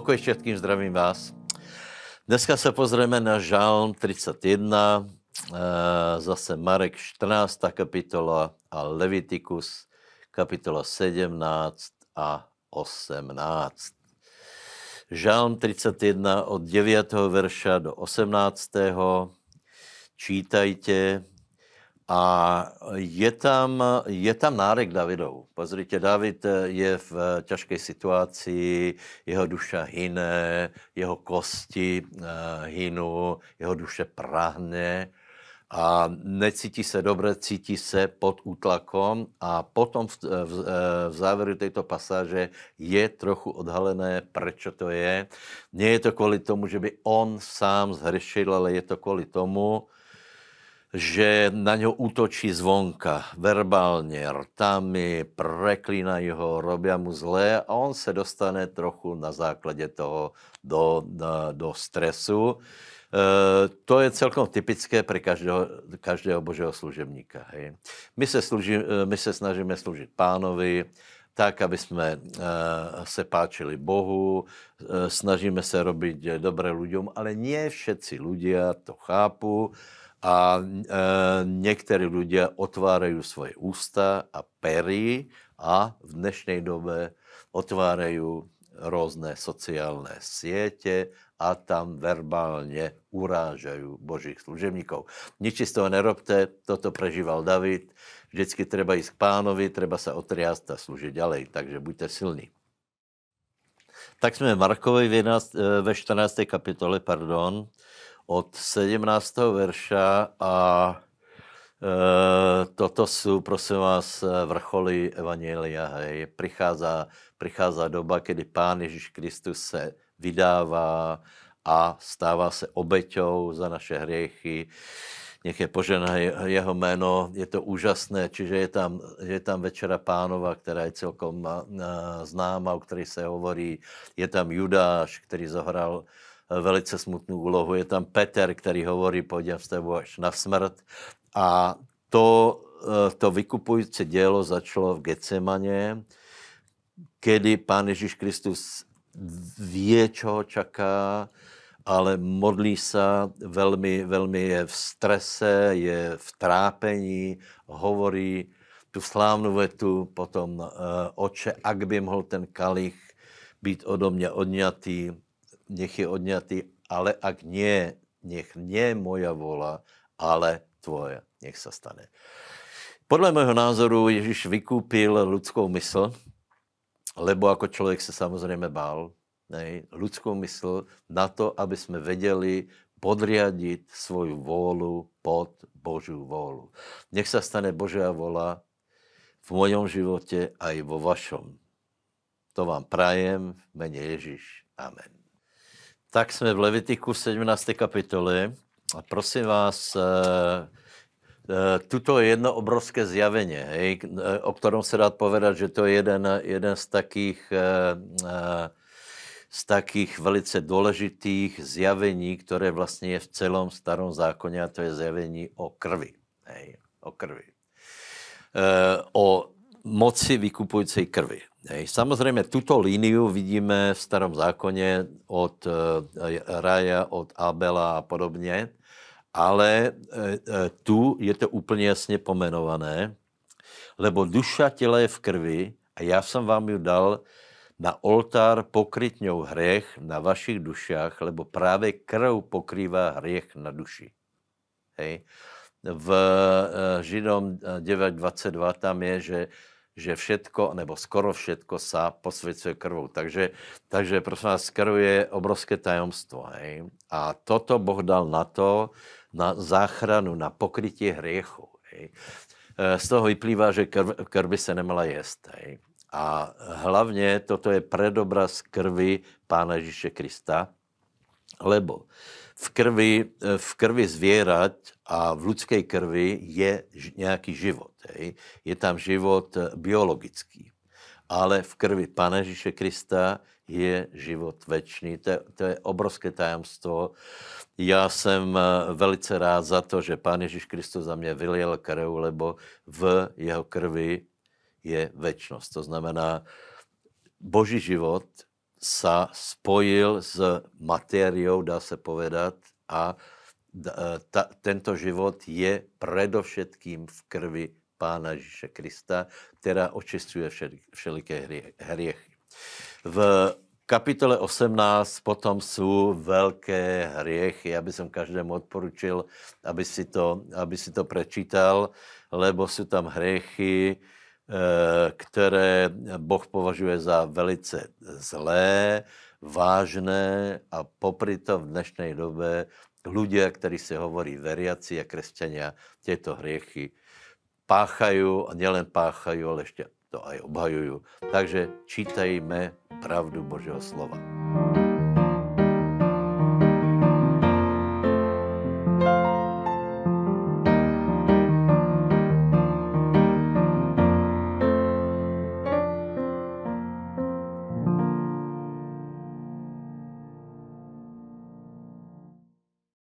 Pokoj všetkým, zdravím vás. Dneska se pozrieme na Žálm 31, eh, zase Marek 14. kapitola a Levitikus kapitola 17 a 18. Žálm 31 od 9. verša do 18. Čítajte, a je tam, je tam nárek Davidov. Pozrite, David je v těžké situaci, jeho duša hyne, jeho kosti eh, hynou, jeho duše prahne a necítí se dobře, cítí se pod útlakom a potom v, v, v závěru této pasáže je trochu odhalené, proč to je. Nie je to kvůli tomu, že by on sám zhrešil, ale je to kvůli tomu, že na něho útočí zvonka, verbálně, rtami, preklínají ho, robí mu zlé a on se dostane trochu na základě toho do, do, do stresu. E, to je celkom typické pro každého, každého božího služebníka. Hej. My, se služí, e, my se snažíme služit pánovi, tak, aby jsme e, se páčili Bohu, e, snažíme se robit dobré lidem, ale nie všetci ľudia to chápu a e, někteří lidé otvárají svoje ústa a pery a v dnešní době otvárají různé sociální sítě a tam verbálně urážají božích služebníků. Nič z toho nerobte, toto prežíval David. Vždycky treba jít k pánovi, treba se otriast a služit ďalej, takže buďte silní. Tak jsme Markovi ve 14. kapitole, pardon, od 17. verša a e, toto jsou, prosím vás, vrcholy Evangelia. Hej. Prichází doba, kdy Pán Ježíš Kristus se vydává a stává se obeťou za naše hriechy. Nech je požené jeho jméno, je to úžasné, čiže je tam, je tam Večera pánova, která je celkom známa, o které se hovorí. Je tam Judáš, který zohral velice smutnou úlohu. Je tam Peter, který hovorí, půjdem s tebou až na smrt. A to, eh, to vykupující dělo začalo v Gecemaně, kedy Pán Ježíš Kristus ví, čeho čaká, ale modlí se velmi, velmi je v strese, je v trápení, hovorí tu slávnou vetu potom, uh, oče, ak by mohl ten kalich být odo mě odňatý, nech je odňatý, ale ak nie, nech nie moja vola, ale tvoje, nech se stane. Podle mého názoru Ježíš vykúpil lidskou mysl, lebo jako člověk se samozřejmě bál, ne, lidskou mysl na to, aby jsme věděli podriadit svoju vůlu pod Boží vůlu. Nech se stane Božia vola v mojom životě a i vo vašom. To vám prajem v mene Ježíš. Amen. Tak jsme v Levitiku 17. kapitole a prosím vás, eh, eh, tuto je jedno obrovské zjavení, hej, eh, o kterém se dá povedat, že to je jeden, jeden z takých, z takých velice důležitých zjavení, které vlastně je v celém starém zákoně a to je zjavení o krvi. Hej, o krvi. O moci vykupující krvi. Samozřejmě tuto líniu vidíme v starém zákoně od eh, Raja, od Abela a podobně, ale eh, eh, tu je to úplně jasně pomenované, lebo duša těla je v krvi a já jsem vám ji dal na oltár pokrytňou hřech na vašich dušách, lebo právě krv pokrývá hřech na duši. Hej. V Židom 9.22 tam je, že že všetko, nebo skoro všetko sa posvěcuje krvou. Takže, takže prosím vás, krv je obrovské tajemstvo. Hej? A toto Boh dal na to, na záchranu, na pokrytí hriechu. Hej? E, z toho vyplývá, že krv, krvi se nemala. Hej? A hlavně toto je predobraz krvi Pána Ježíše Krista, lebo v krvi, eh, v krvi zvěrat a v lidské krvi je nějaký život. Hej. Je tam život eh, biologický. Ale v krvi Pana Ježíše Krista je život večný. To, to je obrovské tajemstvo. Já jsem eh, velice rád za to, že Pán Ježíš Kristus za mě vyliel krv, lebo v jeho krvi je večnost. To znamená, Boží život sa spojil s materiou, dá se povedat, a ta, tento život je predovšetkým v krvi Pána Ježíše Krista, která očistuje všeliké hriechy. V kapitole 18 potom jsou velké hriechy. Já bych každému odporučil, aby si, to, aby si to prečítal, lebo jsou tam hriechy, které Boh považuje za velice zlé, vážné a popri to v dnešní době ľudia, ktorí se hovorí veriaci a kresťania, tieto hriechy páchajú a nielen páchajú, ale ešte to aj obhajujú. Takže čítajme pravdu Božího slova.